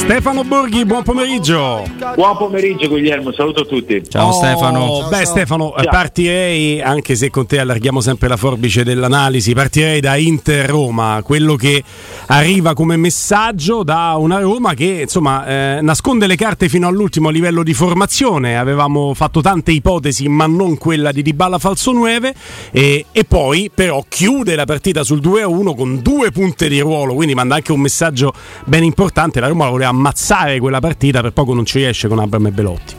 Stefano Borghi, buon pomeriggio. Buon pomeriggio Guglielmo, saluto tutti. Ciao oh, Stefano. Ciao, beh ciao. Stefano, ciao. partirei, anche se con te allarghiamo sempre la forbice dell'analisi, partirei da Inter-Roma, quello che arriva come messaggio da una Roma che insomma eh, nasconde le carte fino all'ultimo a livello di formazione, avevamo fatto tante ipotesi ma non quella di Dybala falso 9 e, e poi però chiude la partita sul 2-1 con due punte di ruolo, quindi manda anche un messaggio ben importante, la Roma voleva ammazzare quella partita, per poco non ci riesce con Abram e Belotti.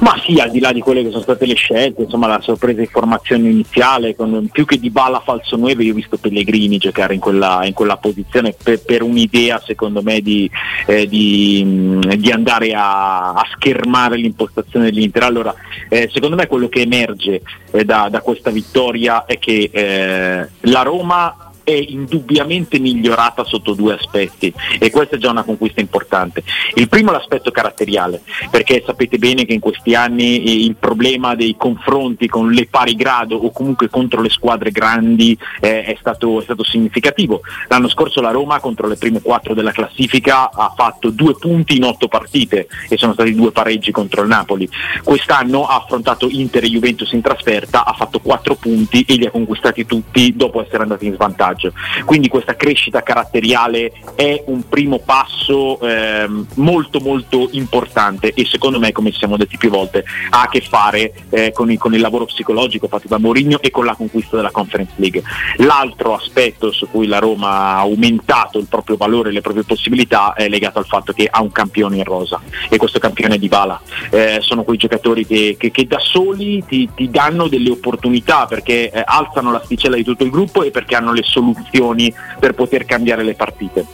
Ma sì, al di là di quelle che sono state le scelte, insomma la sorpresa di formazione iniziale, con, più che di balla falso 9, io ho visto Pellegrini giocare in quella, in quella posizione per, per, un'idea secondo me di, eh, di, di andare a, a, schermare l'impostazione dell'Inter. Allora, eh, secondo me quello che emerge eh, da, da, questa vittoria è che eh, la Roma è indubbiamente migliorata sotto due aspetti e questa è già una conquista importante. Il primo è l'aspetto caratteriale, perché sapete bene che in questi anni eh, il problema dei confronti con le pari grado o comunque contro le squadre grandi eh, è, stato, è, stato, significativo. L'anno scorso la Roma contro le prime quattro della classifica ha fatto due punti in otto partite e sono stati due pareggi contro il Napoli. Quest'anno ha affrontato Inter e Juventus in trasferta, ha fatto quattro punti e li ha conquistati tutti dopo essere andati in svantaggio vantaggio. Quindi questa crescita caratteriale è un primo passo ehm, molto molto importante e secondo me, come ci siamo detti più volte, ha a che fare eh, con, il, con, il, lavoro psicologico fatto da Mourinho e con la conquista della Conference League. L'altro aspetto su cui la Roma ha aumentato il proprio valore e le proprie possibilità è legato al fatto che ha un campione in rosa e questo campione è di Bala. Eh, sono quei giocatori che, che, che da soli ti, ti, danno delle opportunità perché eh, alzano l'asticella di tutto il gruppo e perché hanno le soluzioni soluzioni per poter cambiare le partite.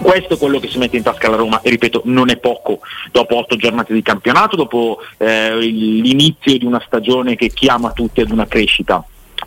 Questo è quello che si mette in tasca la Roma e ripeto non è poco dopo otto giornate di campionato, dopo eh, l'inizio di una stagione che chiama tutti ad una crescita.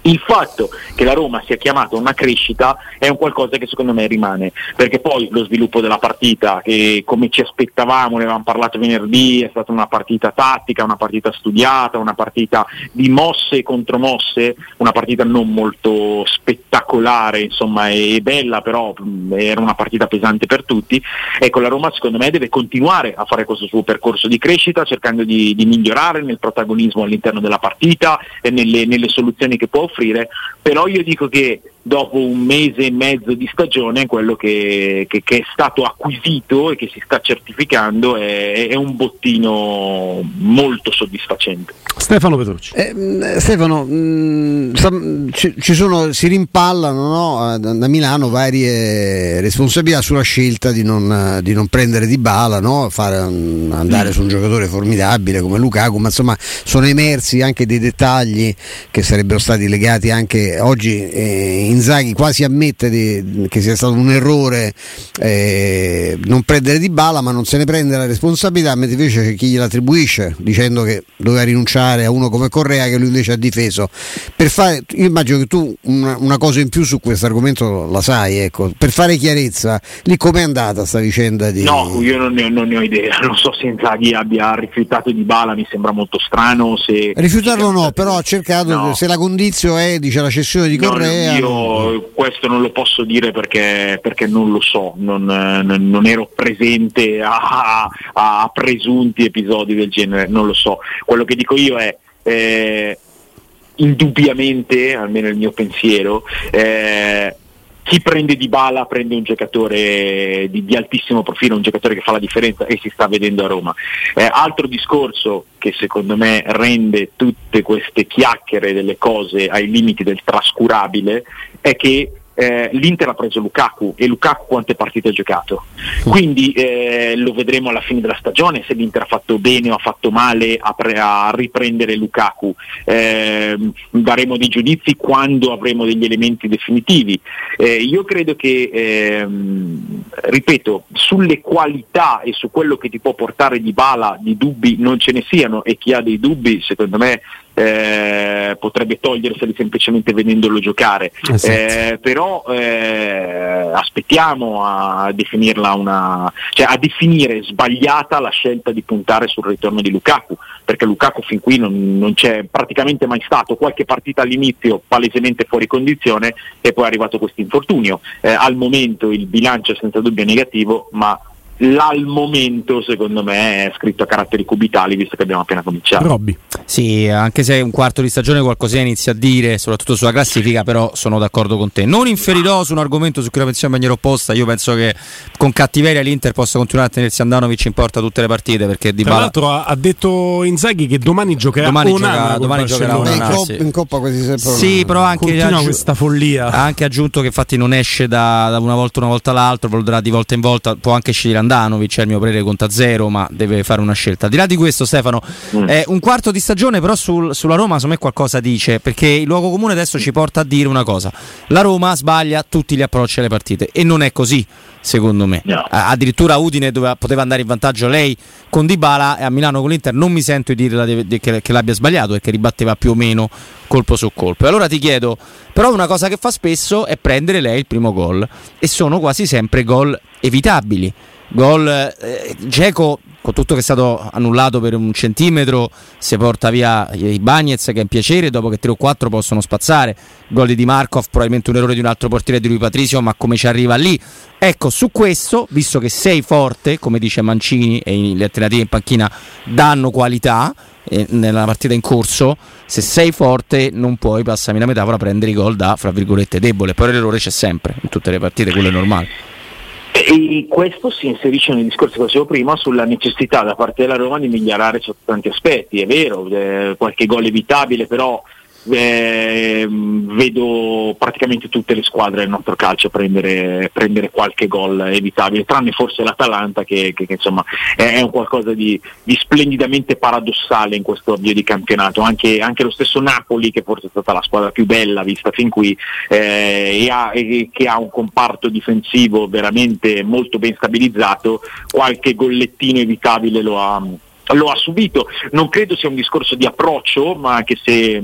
Il fatto che la Roma sia chiamata a una crescita è un qualcosa che secondo me rimane, perché poi lo sviluppo della partita, che come ci aspettavamo, ne avevamo parlato venerdì, è stata una partita tattica, una partita studiata, una partita di mosse e contromosse, una partita non molto spettacolare, insomma, e bella, però era una partita pesante per tutti. Ecco, la Roma secondo me deve continuare a fare questo suo percorso di crescita, cercando di, di migliorare nel protagonismo all'interno della partita e nelle, nelle soluzioni che può offrire offrire, però io dico che dopo un mese e mezzo di stagione quello che, che, che è stato acquisito e che si sta certificando è, è un bottino molto soddisfacente. Stefano Petrucci. Eh, Stefano, mh, ci, ci, sono, si rimpallano no, da Milano varie responsabilità sulla scelta di non, di non prendere di bala, no, fare, andare mm. su un giocatore formidabile come Lukaku, ma insomma sono emersi anche dei dettagli che sarebbero stati legati anche oggi eh, Inzaghi quasi ammette di, che sia stato un errore eh, non prendere di bala, ma non se ne prende la responsabilità, mentre invece c'è chi gliela attribuisce dicendo che doveva rinunciare a uno come Correa che lui invece ha difeso. Per fare, io immagino che tu una, una cosa in più su questo argomento la sai, ecco. per fare chiarezza, lì com'è andata sta vicenda di... No, io non ne, non ne ho idea, non so se Inzaghi abbia rifiutato di bala, mi sembra molto strano. Se... Rifiutarlo no, però ha cercato, no. se la condizio è dice, la cessione di Correa... No, io questo non lo posso dire perché, perché non lo so, non, non ero presente a, a, presunti episodi del genere, non lo so. Quello che dico io è... Eh, indubbiamente, almeno il mio pensiero, eh, chi prende di bala prende un giocatore di, di, altissimo profilo, un giocatore che fa la differenza e si sta vedendo a Roma. Eh, altro discorso che secondo me rende tutte queste chiacchiere delle cose ai limiti del trascurabile è che eh, l'Inter ha preso Lukaku e Lukaku quante partite ha giocato. Quindi eh, lo vedremo alla fine della stagione se l'Inter ha fatto bene o ha fatto male a, pre- a riprendere Lukaku. Eh, daremo dei giudizi quando avremo degli elementi definitivi. Eh, io credo che ehm, ripeto sulle qualità e su quello che ti può portare di bala di dubbi non ce ne siano e chi ha dei dubbi secondo me eh, potrebbe toglierseli semplicemente vedendolo giocare. Esatto. Eh, però eh, aspettiamo a definirla una, cioè a definire sbagliata la scelta di puntare sul ritorno di Lukaku, perché Lukaku fin qui non, non c'è praticamente mai stato, qualche partita all'inizio palesemente fuori condizione e poi è arrivato questo infortunio. Eh, al momento il bilancio è senza dubbio negativo, ma l'al momento secondo me è scritto a caratteri cubitali visto che abbiamo appena cominciato. Robby. Sì anche se un quarto di stagione qualcosina inizia a dire soprattutto sulla classifica però sono d'accordo con te. Non inferirò su un argomento su cui la pensiamo in maniera opposta. Io penso che con cattiveria l'Inter possa continuare a tenersi Andanovic in porta tutte le partite perché di tra l'altro ha detto Inzaghi che domani giocherà domani, gioca, domani giocherà in, Onana, coppa, sì. in coppa quasi sempre sì Onana. però anche continua aggi- questa follia. ha anche aggiunto che infatti non esce da, da una volta una volta all'altra valuterà di volta in volta può anche scegliere Andanovic è il mio parere conta zero ma deve fare una scelta. Al di là di questo Stefano Mm. è un quarto di stagione però sul- sulla Roma secondo me qualcosa dice perché il luogo comune adesso ci porta a dire una cosa. La Roma sbaglia tutti gli approcci alle partite e non è così secondo me. No. Addirittura Udine doveva- poteva andare in vantaggio lei con Dybala e a Milano con l'Inter. Non mi sento di dire che, che l'abbia sbagliato e che ribatteva più o meno colpo su colpo. E allora ti chiedo però una cosa che fa spesso è prendere lei il primo gol e sono quasi sempre gol evitabili gol eh, con tutto che è stato annullato per un centimetro si porta via i Bagnez che è un piacere dopo che 3 o 4 possono spazzare. Gol di Markov probabilmente un errore di un altro portiere di lui Patrizio ma come ci arriva lì? Ecco su questo visto che sei forte come dice Mancini e le alternative in panchina danno qualità eh, nella partita in corso se sei forte non puoi passami la metafora prendere i gol da fra virgolette debole. Poi l'errore c'è sempre in tutte le partite quello è normale E questo si inserisce nel discorso che facevo prima sulla necessità da parte della Roma di migliorare sotto tanti aspetti. È vero, eh, qualche gol evitabile, però eh, vedo praticamente tutte le squadre del nostro calcio prendere, prendere qualche gol evitabile, tranne forse l'Atalanta che, che- che, insomma è, un qualcosa di, di splendidamente paradossale in questo avvio di campionato. Anche, anche lo stesso Napoli, che forse è stata la squadra più bella vista fin qui, eh, e ha- e che ha un comparto difensivo veramente molto ben stabilizzato, qualche gollettino evitabile lo ha, lo ha subito. Non credo sia un discorso di approccio, ma anche se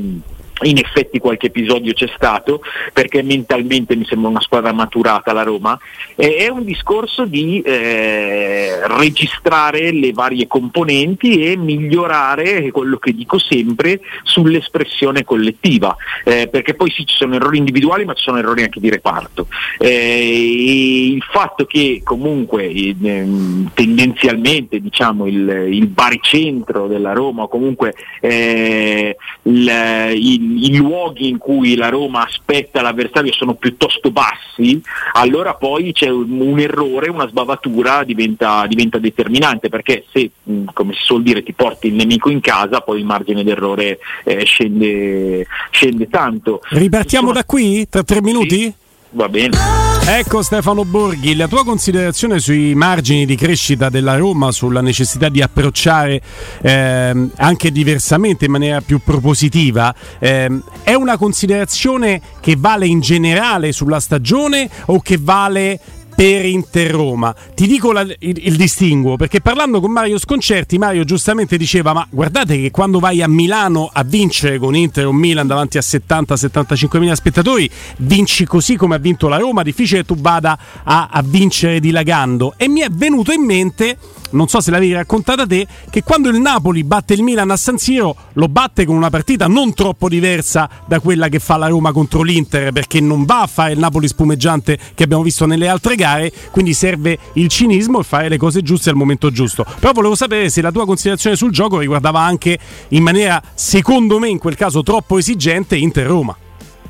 in effetti qualche episodio c'è stato, perché mentalmente mi sembra una squadra maturata la Roma, è un discorso di eh, registrare le varie componenti e migliorare quello che dico sempre sull'espressione collettiva, eh, perché poi sì ci sono errori individuali ma ci sono errori anche di reparto. Eh, il fatto che comunque eh, ehm, tendenzialmente diciamo, il, il baricentro della Roma o comunque eh, il- i, luoghi in cui la Roma aspetta l'avversario sono piuttosto bassi, allora poi c'è un, un errore, una sbavatura diventa, diventa determinante perché se, mh, come si suol dire, ti porti il nemico in casa, poi il margine d'errore eh, scende, scende tanto. Ripartiamo Insomma, da qui tra tre minuti? Sì, va bene. Ecco Stefano Borghi, la tua considerazione sui margini di crescita della Roma, sulla necessità di approcciare ehm, anche diversamente, in maniera più propositiva, ehm, è una considerazione che vale in generale sulla stagione o che vale per Inter Roma. Ti dico la- il, il distinguo perché parlando con Mario Sconcerti, Mario giustamente diceva: Ma guardate che quando vai a Milano a vincere con Inter o Milan davanti a 70-75 mila spettatori, vinci così come ha vinto la Roma. Difficile che tu vada a, a vincere dilagando. E mi è venuto in mente. Non so se l'avevi raccontata te, che quando il Napoli batte il Milan a San Siro lo batte con una partita non troppo diversa da quella che fa la Roma contro l'Inter, perché non va a fare il Napoli spumeggiante che abbiamo visto nelle altre gare, quindi serve il cinismo e fare le cose giuste al momento giusto. Però volevo sapere se la tua considerazione sul gioco riguardava anche in maniera, secondo me in quel caso troppo esigente, Inter-Roma.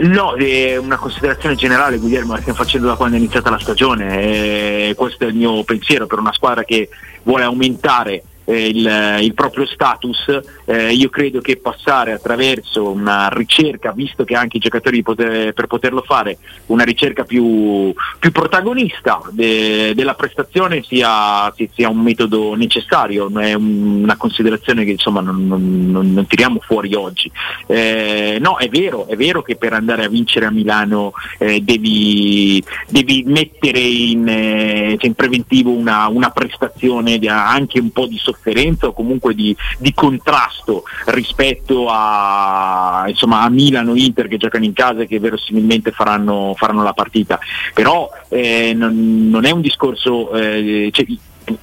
No, è una considerazione generale Guglielmo, la stiamo facendo da quando è iniziata la stagione, e questo è il mio pensiero per una squadra che vuole aumentare eh, il, il proprio status, eh, io credo che passare attraverso una ricerca, visto che anche i giocatori poter- per poterlo fare, una ricerca più, più protagonista de- della prestazione sia, si- sia un metodo necessario, è un- una considerazione che insomma non, non- non- tiriamo fuori oggi. Eh, no, è vero, è vero che per andare a vincere a Milano eh, devi, devi mettere in, eh, cioè in preventivo una, una prestazione anche un po' di sofferenza o comunque di, di contrasto rispetto a, insomma, a Milano Inter che giocano in casa e che verosimilmente faranno, faranno la partita. Però eh, non, non è un discorso. eh, cioè,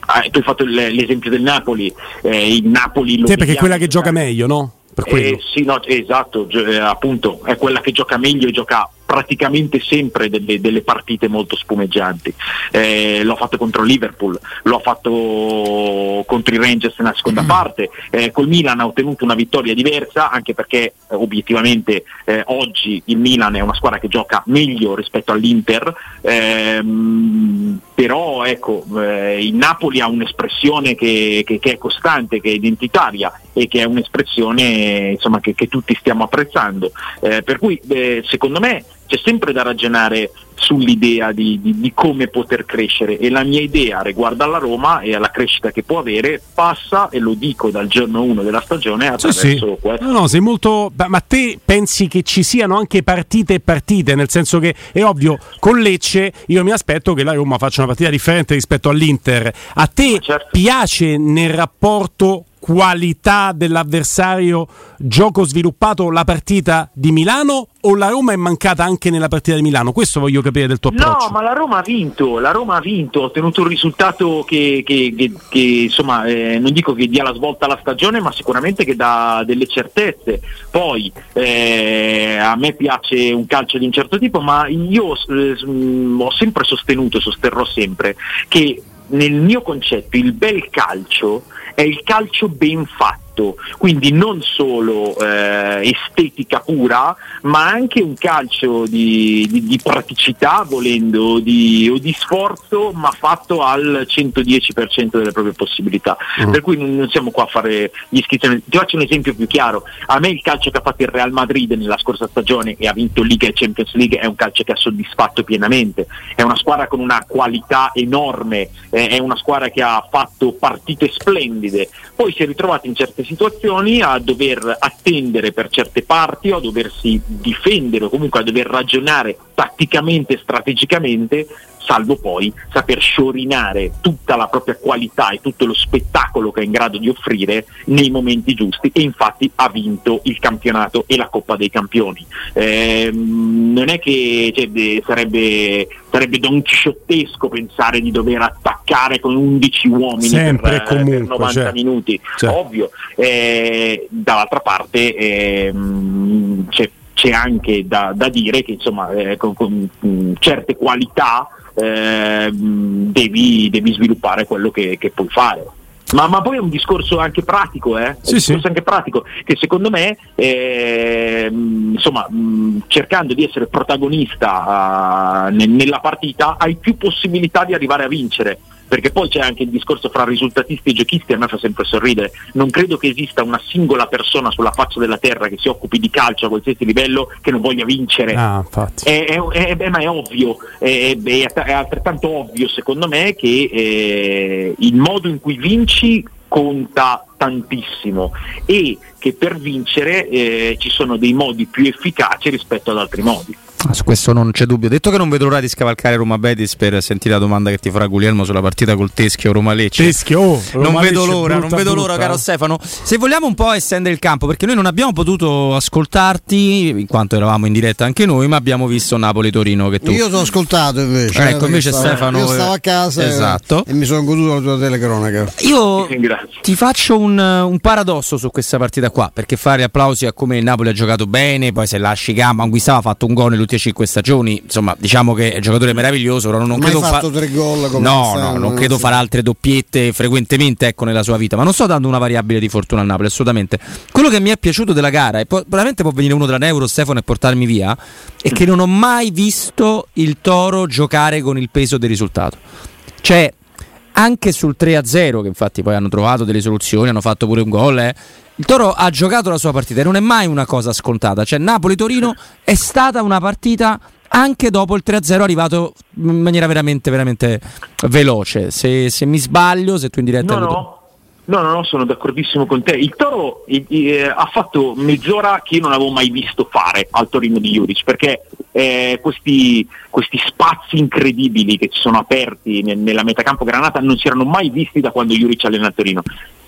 ah, tu hai fatto l'esempio del Napoli, eh, il Napoli lo Sì, perché è quella che gioca meglio, no? Eh, sì, no, esatto, gio- eh, appunto, è quella che gioca meglio e gioca praticamente sempre delle, delle partite molto spumeggianti. Eh, l'ho fatto contro Liverpool, l'ho fatto contro i Rangers nella seconda mm. parte, eh, col Milan ha ottenuto una vittoria diversa anche perché eh, obiettivamente eh, oggi il Milan è una squadra che gioca meglio rispetto all'Inter, ehm, però ecco, eh, il Napoli ha un'espressione che, che, che, è costante, che è identitaria e che è un'espressione insomma, che, che tutti stiamo apprezzando. Eh, per cui eh, secondo me c'è sempre da ragionare sull'idea di, di, di, come poter crescere e la mia idea riguardo alla Roma e alla crescita che può avere passa, e lo dico dal giorno 1 della stagione, attraverso sì, sì. questo. No, no, sei molto... Ma te pensi che ci siano anche partite e partite? Nel senso che è ovvio, con Lecce io mi aspetto che la Roma faccia una partita differente rispetto all'Inter. A te certo. piace nel rapporto qualità dell'avversario, gioco sviluppato la partita di Milano o la Roma è mancata anche nella partita di Milano? Questo voglio capire del tuo approccio. No, ma la Roma ha vinto, la Roma ha vinto, ha ottenuto un risultato che, che, che, che insomma eh, non dico che dia la svolta alla stagione, ma sicuramente che dà delle certezze. Poi eh, a me piace un calcio di un certo tipo, ma io eh, ho sempre sostenuto, sosterrò sempre che nel mio concetto il bel calcio è il calcio ben fatto fatto, quindi non solo eh, estetica pura, ma anche un calcio di, di, di praticità, volendo, di, o di sforzo, ma fatto al 110% delle proprie possibilità. Mm. Per cui non, siamo qua a fare gli iscrizioni. Ti faccio un esempio più chiaro. A me il calcio che ha fatto il Real Madrid nella scorsa stagione e ha vinto Liga e Champions League è un calcio che ha soddisfatto pienamente. È una squadra con una qualità enorme, è una squadra che ha fatto partite splendide. Poi si è ritrovata in certe situazioni a dover attendere per certe parti o a doversi difendere o comunque a dover ragionare tatticamente strategicamente salvo poi saper sciorinare tutta la propria qualità e tutto lo spettacolo che è in grado di offrire nei momenti giusti e infatti ha vinto il campionato e la Coppa dei Campioni. Eh, non è che cioè, sarebbe, sarebbe don chisciottesco pensare di dover attaccare con 11 uomini per, comunque, per, 90 cioè, minuti, cioè. ovvio. Eh, dall'altra parte eh, c'è, c'è, anche da, da dire che insomma, eh, con, con, con certe qualità eh, devi, devi, sviluppare quello che, che puoi fare. Ma, ma, poi è un discorso anche pratico, eh? sì, sì. anche pratico, che secondo me, eh, insomma, mh, cercando di essere protagonista uh, nella partita, hai più possibilità di arrivare a vincere perché poi c'è anche il discorso fra risultatisti e giochisti, a me fa sempre sorridere. Non credo che esista una singola persona sulla faccia della terra che si occupi di calcio a qualsiasi livello che non voglia vincere. Ah, è, è, è, ma è ovvio, è, è, altrettanto ovvio secondo me che eh, il modo in cui vinci conta tantissimo e che per vincere eh, ci sono dei modi più efficaci rispetto ad altri modi. Ah, su questo non c'è dubbio. Detto che non vedo l'ora di scavalcare Roma Betis per sentire la domanda che ti farà Guglielmo sulla partita col Teschio Roma Lecce. Teschio, oh, non vedo l'ora, brutta, non vedo l'ora, brutta. caro Stefano. Se vogliamo un po' estendere il campo, perché noi non abbiamo potuto ascoltarti, in quanto eravamo in diretta anche noi, ma abbiamo visto Napoli-Torino. Che tu... Io ti ho ascoltato invece. ecco, invece stavo, Stefano. Io stavo a casa esatto. e, e mi sono goduto la tua telecronaca. Io ti faccio un, un, paradosso su questa partita qua, perché fare applausi a come il Napoli ha giocato bene, poi se lasci gamba, Anguissava ha fatto un gol nelle ultime 5 stagioni insomma, diciamo che è un giocatore meraviglioso. Non, non credo fatto fa... tre gol come No, no, non credo sì. farà altre doppiette frequentemente ecco, nella sua vita, ma non sto dando una variabile di fortuna al Napoli, assolutamente. Quello che mi è piaciuto della gara, e poi, probabilmente può venire uno della Neuro, Stefano, e portarmi via, è che non ho mai visto il Toro giocare con il peso del risultato. Cioè, anche sul 3-0, che infatti poi hanno trovato delle soluzioni, hanno fatto pure un gol, eh, il Toro ha giocato la sua partita e non è mai una cosa scontata. Cioè, Napoli-Torino è stata una partita anche dopo il 3-0 arrivato in maniera veramente, veramente veloce. Se, se mi sbaglio, se tu in diretta... No, no. No, no, no, sono d'accordissimo con te. Il Toro eh, ha fatto mezz'ora che io non avevo mai visto fare al Torino di Juric, perché eh, questi, questi, spazi incredibili che ci sono aperti nel, nella metacampo granata non si erano mai visti da quando Juric allena Torino.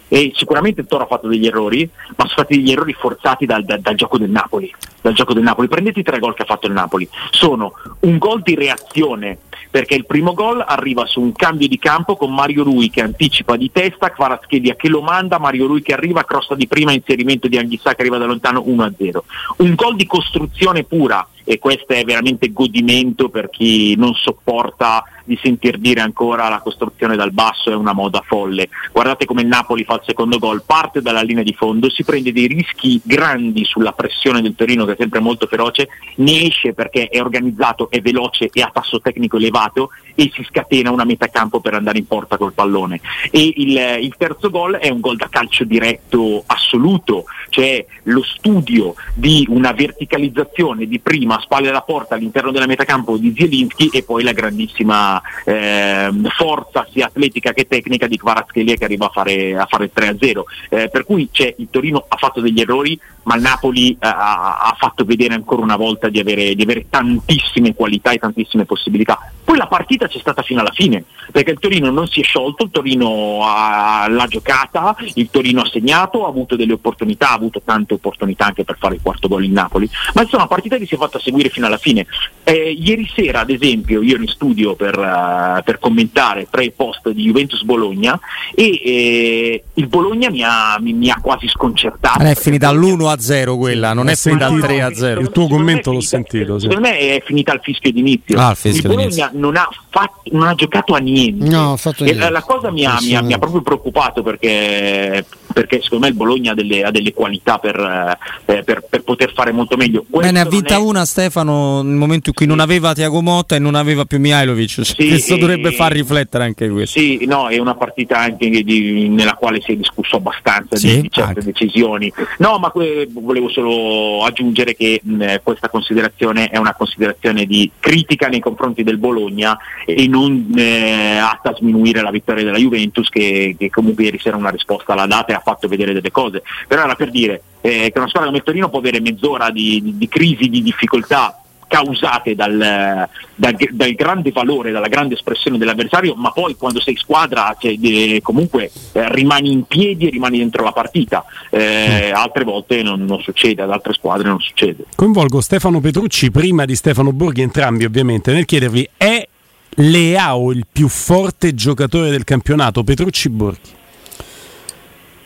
E sicuramente il Toro ha fatto degli errori, ma sono stati degli errori forzati dal, dal, dal, gioco del Napoli. Dal gioco del Napoli. Prendete i tre gol che ha fatto il Napoli. Sono un gol di reazione, perché il primo gol arriva su un cambio di campo con Mario Rui che anticipa di testa, Kvaratskhelia che lo manda, Mario Rui che arriva, crossa di prima, inserimento di Anghissà che arriva da lontano 1-0. Un gol di costruzione pura e questo è veramente godimento per chi non sopporta di sentir dire ancora la costruzione dal basso è una moda folle. Guardate come il Napoli fa il secondo gol, parte dalla linea di fondo, si prende dei rischi grandi sulla pressione del Torino che è sempre molto feroce, ne esce perché è organizzato, è veloce e ha tasso tecnico elevato e si scatena una metà campo per andare in porta col pallone. E il, il terzo gol è un gol da calcio diretto assoluto, cioè lo studio di una verticalizzazione di prima spalle alla porta all'interno della metà campo di Zielinski e poi la grandissima eh, forza sia atletica che tecnica di Kvaratskhelia che arriva a fare, a fare 3-0. Eh, per cui il Torino ha fatto degli errori, ma il Napoli eh, ha, ha, fatto vedere ancora una volta di avere, di avere tantissime qualità e tantissime possibilità. Poi la partita c'è stata fino alla fine, perché il Torino non si è sciolto, il Torino ha, l'ha giocata, il Torino ha segnato, ha avuto delle opportunità, ha avuto tante opportunità anche per fare il quarto gol in Napoli, ma insomma una partita che si è fatta seguire fino alla fine. Eh, ieri sera, ad esempio, io ero in studio per, uh, per commentare pre e post di Juventus Bologna e eh, il Bologna mi ha, mi, mi ha quasi sconcertato. è finita all'1-0 quella, non è finita al 3-0. Il tuo commento l'ho sentito. Sì. Secondo me è finita al fischio d'inizio. Ah, il, fischio il Bologna non ha, fatto, non ha, giocato a niente. No, niente. La, la, cosa mi ha, mi, ha, mi ha, proprio preoccupato perché, perché, secondo me il Bologna ha delle, ha delle qualità per, eh, per, per, poter fare molto meglio. Questo Bene, ha vinta è... una Stefano nel momento in cui sì. non aveva Tiago Motta e non aveva più Mihailovic. Sì, questo e, dovrebbe far riflettere anche questo. Sì, no, è una partita anche di, nella quale si è discusso abbastanza sì, di, di, certe anche. decisioni. No, ma que- volevo solo aggiungere che mh, questa considerazione è una considerazione di critica nei confronti del Bologna e non eh, atta a sminuire la vittoria della Juventus che, che comunque ieri sera una risposta l'ha data e ha fatto vedere delle cose. Però era per dire eh, che una squadra come il Torino può avere mezz'ora di, di, di crisi, di difficoltà causate dal, dal, dal, grande valore, dalla grande espressione dell'avversario, ma poi quando sei squadra cioè, comunque eh, rimani in piedi e rimani dentro la partita. Eh, altre volte non, non, succede, ad altre squadre non succede. Coinvolgo Stefano Petrucci prima di Stefano Borghi, entrambi ovviamente, nel chiedervi è Leao il più forte giocatore del campionato? Petrucci Borghi?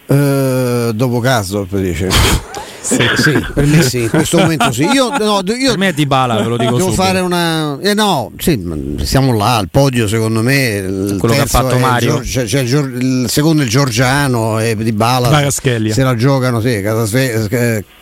Uh, dopo caso, dice. Sì, sì, per me sì, in questo momento sì. Io, no, io per me è di bala, ve lo dico Devo subito. fare una. Eh no, sì, siamo là al podio, secondo me. Quello che ha fatto Mario. Il, c'è, c'è il, il, secondo è il Giorgiano e di bala. Se la giocano, sì,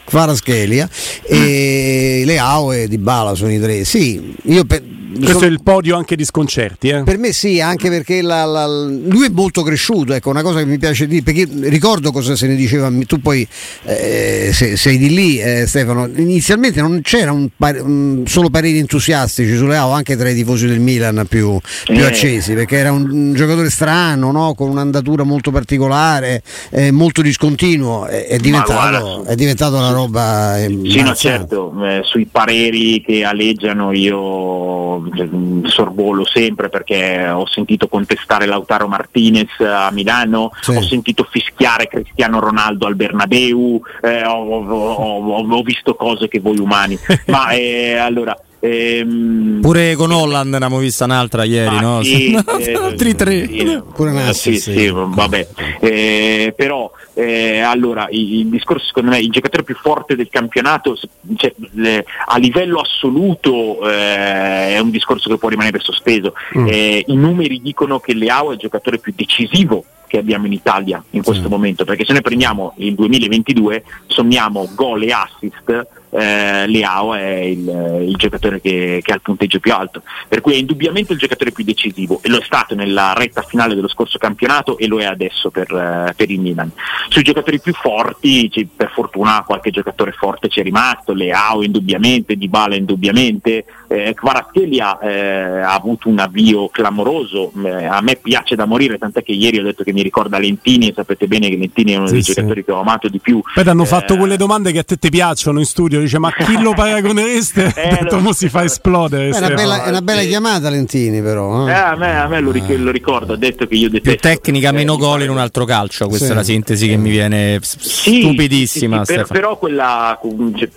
Kvaratskhelia e Leao e Di Bala sono i tre. Sì, io per, questo sono... è il podio anche di sconcerti. Eh? Per me sì, anche perché la, la, lui è molto cresciuto, ecco, una cosa che mi piace dire, perché ricordo cosa se ne diceva, tu poi eh, sei, sei, di lì eh, Stefano, inizialmente non c'era un, un, solo pareri entusiastici sulle AO anche tra i tifosi del Milan più, più eh. accesi, perché era un, un giocatore strano, no? con un'andatura molto particolare, eh, molto discontinuo, è, è, diventato, è diventato una roba... Sì, no, certo, eh, sui pareri che aleggiano io cioè, sorvolo sempre perché ho sentito contestare Lautaro Martinez a Milano, sì. ho sentito fischiare Cristiano Ronaldo al Bernabeu, eh, ho, ho, ho, ho, visto cose che voi umani. Ma eh, allora Ehm, Pure con Holland ne abbiamo vista un'altra ieri, no? Sì, eh, altri tre. Sì, Pure Messi, sì, sì, vabbè. Eh, però eh, allora il, il, discorso secondo me il giocatore più forte del campionato cioè, le, a livello assoluto eh, è un discorso che può rimanere sospeso. Mm. Eh, I numeri dicono che Leao è il giocatore più decisivo che abbiamo in Italia in questo sì. momento, perché se noi prendiamo il 2022 sommiamo gol e assist eh, Leao è il, il giocatore che, che, ha il punteggio più alto, per cui è indubbiamente il giocatore più decisivo e lo è stato nella retta finale dello scorso campionato e lo è adesso per, uh, per il Milan. Sui giocatori più forti, c- per fortuna qualche giocatore forte ci è rimasto, Leao indubbiamente, Dybala indubbiamente, eh, Kvaratskhelia eh, ha avuto un avvio clamoroso, eh, a me piace da morire, tant'è che ieri ho detto che mi ricorda Lentini e sapete bene che Lentini è uno sì, dei sì. giocatori che ho amato di più. Poi hanno fatto quelle domande che a te ti piacciono in studio dice ma chi lo paragonereste? eh, lo... si fa esplodere. È una, bella, è una bella, chiamata Lentini però. Eh? eh a me, a me lo, ric- lo, ricordo, ha detto che io detesto. Più tecnica, eh, meno gol in un altro calcio, questa sì. è la sintesi che mi viene sì, stupidissima. Sì, per, però quella, cioè,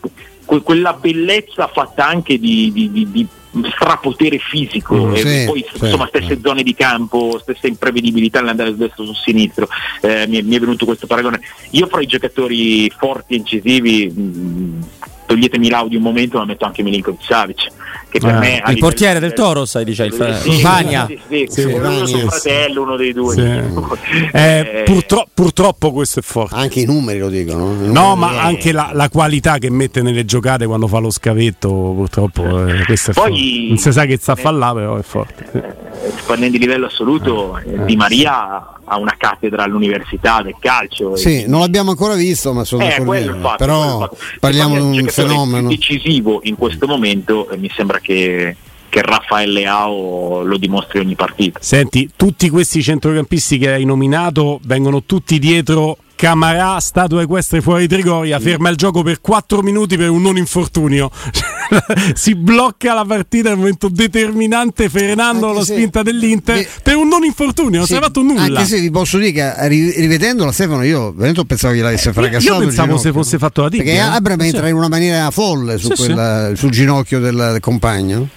quella bellezza fatta anche di, di, di, di strapotere fisico mm, e sì, poi sì, insomma stesse sì. zone di campo, stessa imprevedibilità nell'andare su destra o su sinistro eh, mi, mi, è venuto questo paragone io fra i giocatori forti e incisivi mh, mm, toglietemi l'audio un momento ma metto anche Milinkovic Savic che per Ah, me il portiere del Toro, sai, dice il fra- Sì, Vania. sì, sì, Sì, uno Vania, suo sì. fratello uno dei due Sì. Eh, Eh, purtro- purtroppo questo è forte. Anche i numeri lo dicono. I No, ma anche la, la qualità che mette nelle giocate quando fa lo scavetto, purtroppo eh, questo è Poi- forte. Non si sa che sta a fare là, però è forte. Parlando di livello assoluto eh, Di Maria ha una cattedra all'università del calcio Sì, e- non l'abbiamo ancora visto, ma sono Eh, quello fatto, quello Però fatto. parliamo di un fenomeno. decisivo in questo momento e mi sembra che, che Raffaele Leao lo dimostri ogni partita. Senti, tutti questi centrocampisti che hai nominato vengono tutti dietro Camarà, statua equestre fuori Trigoria, ferma il gioco per 4 minuti per un non infortunio. si blocca la partita nel momento determinante frenando Anche la se- spinta dell'Inter Beh, per un non infortunio, non Sì, si è fatto nulla. Anche se vi posso dire che ri- rivedendola Stefano, io veramente pensavo che l'avesse fracassato. Io pensavo se fosse fatto la tibia. Perché eh. Abram Sì. entra in una maniera folle su Sì, sì. quella- sul ginocchio del compagno.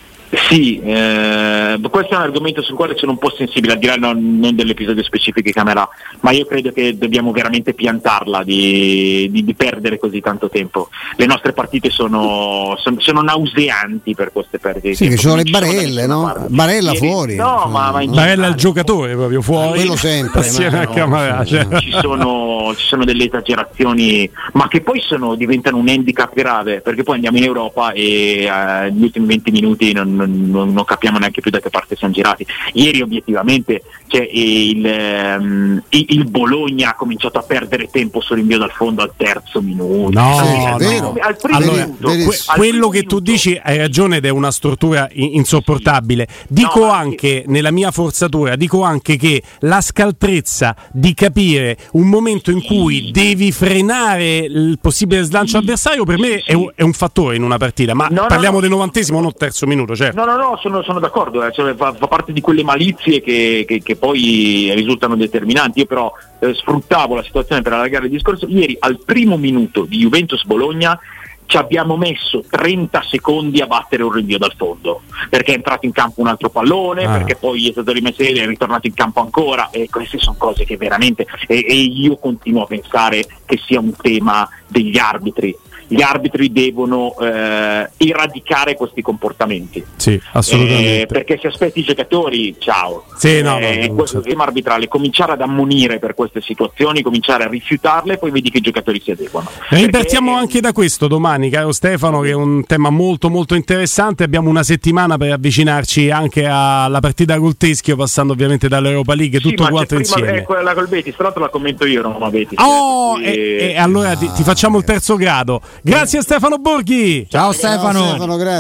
Sì, eh, questo è un argomento sul quale sono un po' sensibile, al di là non, non dell'episodio specifico di Camera, ma io credo che dobbiamo veramente piantarla di, di- di perdere così tanto tempo. Le nostre partite sono, sono, sono nauseanti per queste perdite. di Sì, che ci sono le barelle, no? Barella Ieri- fuori. No, ma, ma in Barella il generale. giocatore proprio fuori. Ah, quello sempre, Assieme a no, Camarà. sì, cioè. ci sono, ci sono delle esagerazioni, ma che poi sono- diventano un handicap grave, perché poi andiamo in Europa e eh, negli ultimi 20 minuti non, non- non- non capiamo neanche più da che parte siamo girati. Ieri obiettivamente cioè, il, ehm, il- il Bologna ha cominciato a perdere tempo sul rinvio dal fondo al terzo minuto. No, Sì, no. vero. Al primo Allora, minuto, que- al quello che tu minuto. dici hai ragione ed è una struttura i- insopportabile. Dico No, anche, nella mia forzatura, dico anche che la scaltrezza di capire un momento in cui devi frenare il possibile slancio avversario per me è un, è un fattore in una partita, ma No, no, parliamo no. del novantesimo, non terzo minuto, certo. No, no, no, sono, sono d'accordo, eh, cioè, fa, fa parte di quelle malizie che, che- che poi risultano determinanti. Io però eh, sfruttavo la situazione per allargare il discorso. Ieri al primo minuto di Juventus-Bologna ci abbiamo messo 30 secondi a battere un rinvio dal fondo, perché è entrato in campo un altro pallone, Ah. perché poi è stato rimesso e è ritornato in campo ancora e queste sono cose che veramente e, e io continuo a pensare che sia un tema degli arbitri. Gli arbitri devono eh, eradicare questi comportamenti. Sì, assolutamente. Eh, perché se aspetti i giocatori, ciao. Sì, no, no, Eh, no, questo certo. tema arbitrale, cominciare ad ammonire per queste situazioni, cominciare a rifiutarle e poi vedi che i giocatori si adeguano. E ripartiamo Perché- anche da questo domani, caro Stefano, che è un tema molto molto interessante. Abbiamo una settimana per avvicinarci anche alla partita col Teschio, passando ovviamente dall'Europa League, Sì, tutto quanto prima- insieme. eh, quella col Betis, tra l'altro la commento io, non la Betis. Oh, eh, e, quindi- e allora ti, ti facciamo il terzo grado. Grazie Stefano Borghi. Ciao Ciao, Stefano. Stefano, grazie.